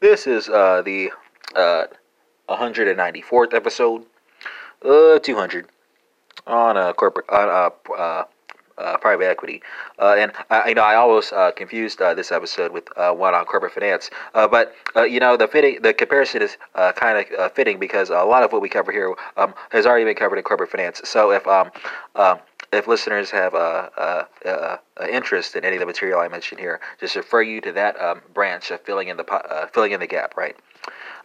This is uh, the uh, 194th episode, uh, 200 on a corporate on uh, uh, uh, private equity. Uh, and I, you know, I always uh, confused uh, this episode with uh, one on corporate finance. Uh, but you know, the fitting, the comparison is kind of fitting because a lot of what we cover here um, has already been covered in corporate finance. So if um, uh, if listeners have uh, uh, uh, uh, interest in any of the material I mentioned here, just refer you to that um, branch of filling in the uh, filling in the gap, right?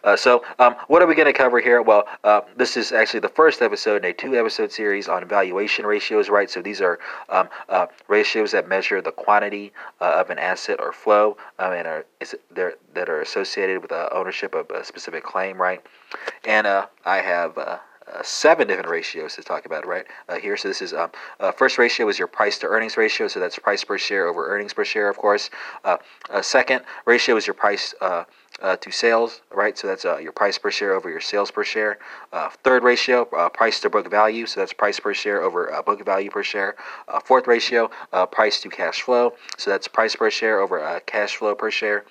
Uh, so, um, what are we going to cover here? Well, uh, this is actually the first episode in a two episode series on valuation ratios, right? So, these are um, uh, ratios that measure the quantity uh, of an asset or flow um, and are is, that are associated with the ownership of a specific claim, right? And uh, I have. Uh, uh, seven different ratios to talk about right uh, here. So this is um, uh, first ratio is your price to earnings ratio. So that's price per share over earnings per share, of course. Uh, second ratio is your price uh, to sales, right? So that's uh, your price per share over your sales per share. Uh, third ratio, uh, price to book value. So that's price per share over book value per share. fourth ratio, price to cash flow. So that's price per share over cash flow per share.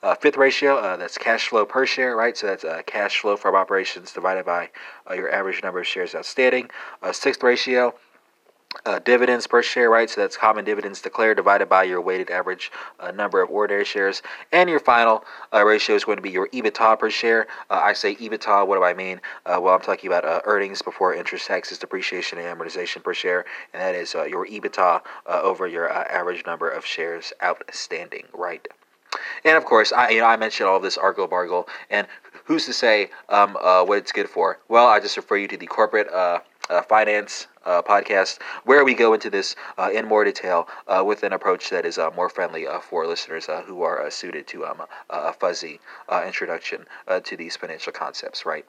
Uh, fifth ratio, uh, that's cash flow per share, right? So that's uh, cash flow from operations divided by uh, your average number of shares outstanding. Uh, sixth ratio, uh, dividends per share, right? So that's common dividends declared divided by your weighted average uh, number of ordinary shares. And your final uh, ratio is going to be your EBITDA per share. Uh, I say EBITDA, what do I mean? Uh, well, I'm talking about earnings before interest, taxes, depreciation, and amortization per share. And that is your EBITDA over your average number of shares outstanding, right? And of course, I you know I mentioned all of this argle bargle, and who's to say um, uh, what it's good for? Well, I just refer you to the corporate uh, uh, finance uh, podcast, where we go into this uh, in more detail uh, with an approach that is more friendly for listeners who are suited to um, a fuzzy introduction to these financial concepts. Right.